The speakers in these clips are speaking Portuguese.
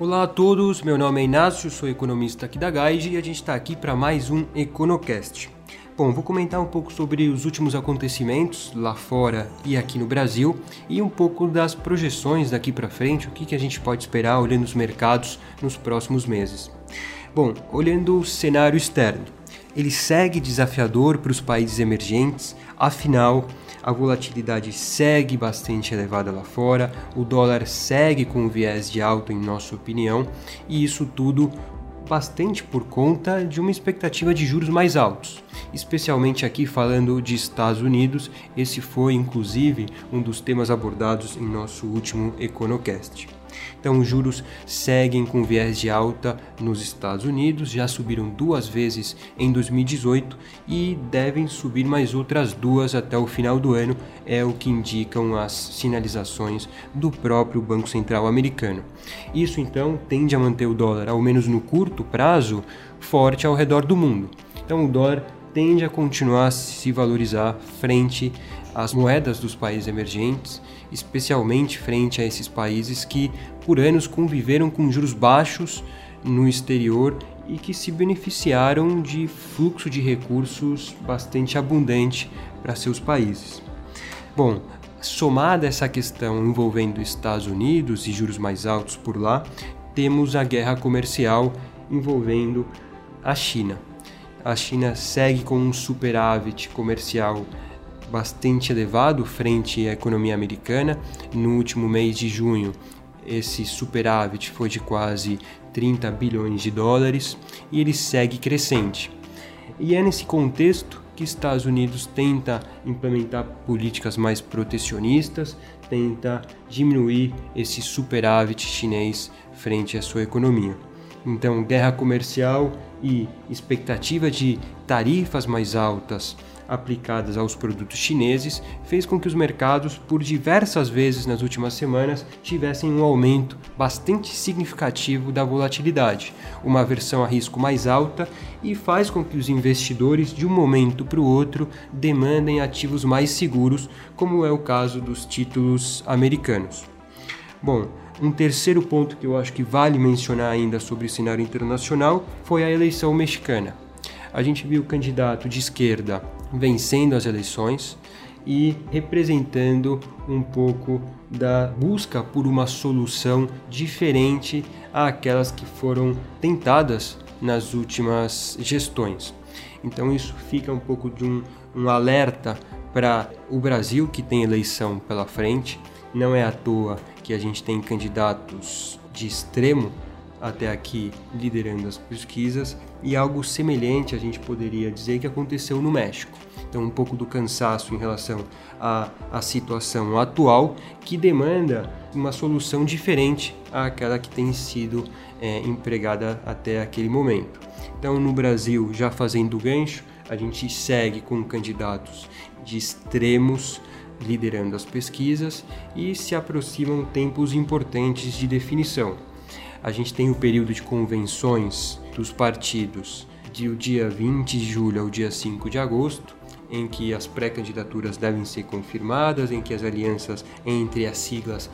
Olá a todos, meu nome é Inácio, sou economista aqui da Guide e a gente está aqui para mais um EconoCast. Bom, vou comentar um pouco sobre os últimos acontecimentos lá fora e aqui no Brasil e um pouco das projeções daqui para frente, o que, que a gente pode esperar olhando os mercados nos próximos meses. Bom, olhando o cenário externo, ele segue desafiador para os países emergentes, afinal, a volatilidade segue bastante elevada lá fora, o dólar segue com viés de alta, em nossa opinião, e isso tudo bastante por conta de uma expectativa de juros mais altos, especialmente aqui falando de Estados Unidos. Esse foi inclusive um dos temas abordados em nosso último EconoCast. Então, os juros seguem com viés de alta nos Estados Unidos, já subiram duas vezes em 2018 e devem subir mais outras duas até o final do ano, é o que indicam as sinalizações do próprio Banco Central americano. Isso então tende a manter o dólar, ao menos no curto prazo, forte ao redor do mundo. Então, o dólar tende a continuar a se valorizar frente às moedas dos países emergentes, especialmente frente a esses países que por anos conviveram com juros baixos no exterior e que se beneficiaram de fluxo de recursos bastante abundante para seus países. Bom, somada essa questão envolvendo Estados Unidos e juros mais altos por lá, temos a guerra comercial envolvendo a China. A China segue com um superávit comercial bastante elevado frente à economia americana. No último mês de junho, esse superávit foi de quase 30 bilhões de dólares e ele segue crescente. E é nesse contexto que Estados Unidos tenta implementar políticas mais protecionistas, tenta diminuir esse superávit chinês frente à sua economia. Então, guerra comercial e expectativa de tarifas mais altas aplicadas aos produtos chineses fez com que os mercados, por diversas vezes nas últimas semanas, tivessem um aumento bastante significativo da volatilidade, uma aversão a risco mais alta e faz com que os investidores, de um momento para o outro, demandem ativos mais seguros, como é o caso dos títulos americanos. Bom, um terceiro ponto que eu acho que vale mencionar ainda sobre o cenário internacional foi a eleição mexicana. A gente viu o candidato de esquerda vencendo as eleições e representando um pouco da busca por uma solução diferente àquelas que foram tentadas nas últimas gestões. Então isso fica um pouco de um, um alerta para o Brasil que tem eleição pela frente. Não é à toa que a gente tem candidatos de extremo até aqui liderando as pesquisas e algo semelhante a gente poderia dizer que aconteceu no México. Então, um pouco do cansaço em relação à, à situação atual que demanda uma solução diferente àquela que tem sido é, empregada até aquele momento. Então, no Brasil, já fazendo gancho, a gente segue com candidatos de extremos liderando as pesquisas e se aproximam tempos importantes de definição. A gente tem o período de convenções dos partidos de o dia 20 de julho ao dia 5 de agosto, em que as pré-candidaturas devem ser confirmadas, em que as alianças entre as siglas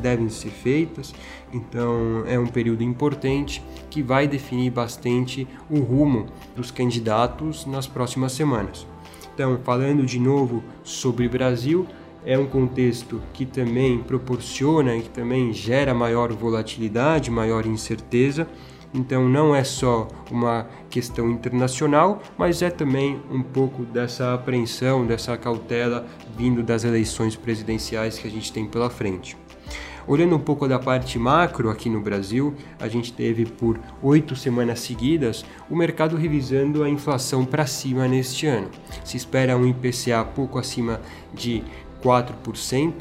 devem ser feitas. Então, é um período importante que vai definir bastante o rumo dos candidatos nas próximas semanas. Então, falando de novo sobre Brasil, é um contexto que também proporciona e que também gera maior volatilidade, maior incerteza. Então não é só uma questão internacional, mas é também um pouco dessa apreensão, dessa cautela vindo das eleições presidenciais que a gente tem pela frente. Olhando um pouco da parte macro aqui no Brasil, a gente teve por oito semanas seguidas o mercado revisando a inflação para cima neste ano. Se espera um IPCA pouco acima de 4%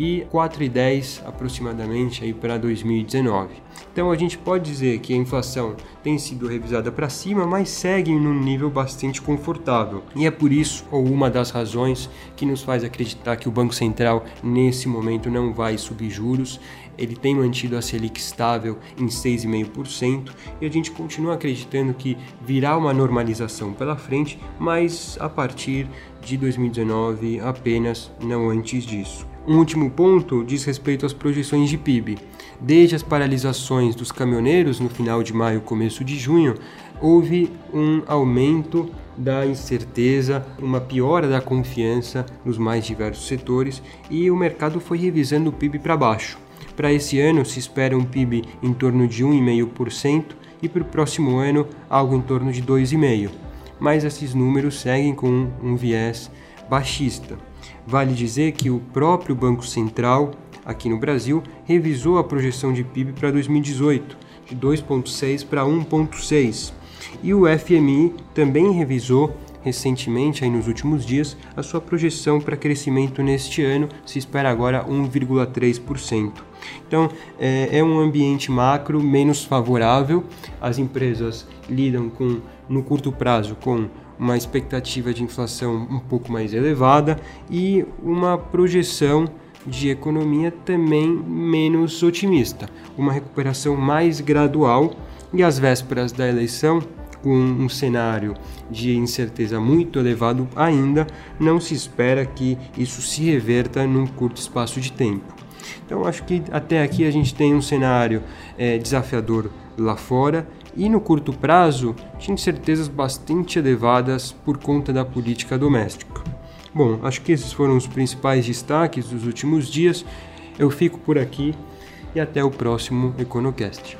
e 4,10 aproximadamente aí para 2019. Então a gente pode dizer que a inflação tem sido revisada para cima, mas segue num nível bastante confortável. E é por isso, ou uma das razões, que nos faz acreditar que o Banco Central nesse momento não vai subir juros. Ele tem mantido a Selic estável em 6,5% e a gente continua acreditando que virá uma normalização pela frente, mas a partir de 2019 apenas, não antes disso. Um último ponto diz respeito às projeções de PIB. Desde as paralisações dos caminhoneiros no final de maio, começo de junho, houve um aumento da incerteza, uma piora da confiança nos mais diversos setores e o mercado foi revisando o PIB para baixo. Para esse ano se espera um PIB em torno de 1,5% e para o próximo ano algo em torno de 2,5%. Mas esses números seguem com um viés baixista. Vale dizer que o próprio Banco Central, aqui no Brasil, revisou a projeção de PIB para 2018, de 2,6 para 1,6. E o FMI também revisou recentemente, aí nos últimos dias, a sua projeção para crescimento neste ano se espera agora 1,3%. Então, é, é, um ambiente macro menos favorável. As empresas lidam com, no curto prazo, com uma expectativa de inflação um pouco mais elevada e uma projeção de economia também menos otimista, uma recuperação mais gradual e às vésperas da eleição com um cenário de incerteza muito elevado ainda, não se espera que isso se reverta num curto espaço de tempo. Então, acho que até aqui a gente tem um cenário é, desafiador lá fora e no curto prazo tinha incertezas bastante elevadas por conta da política doméstica. Bom, acho que esses foram os principais destaques dos últimos dias. Eu fico por aqui e até o próximo EconoCast.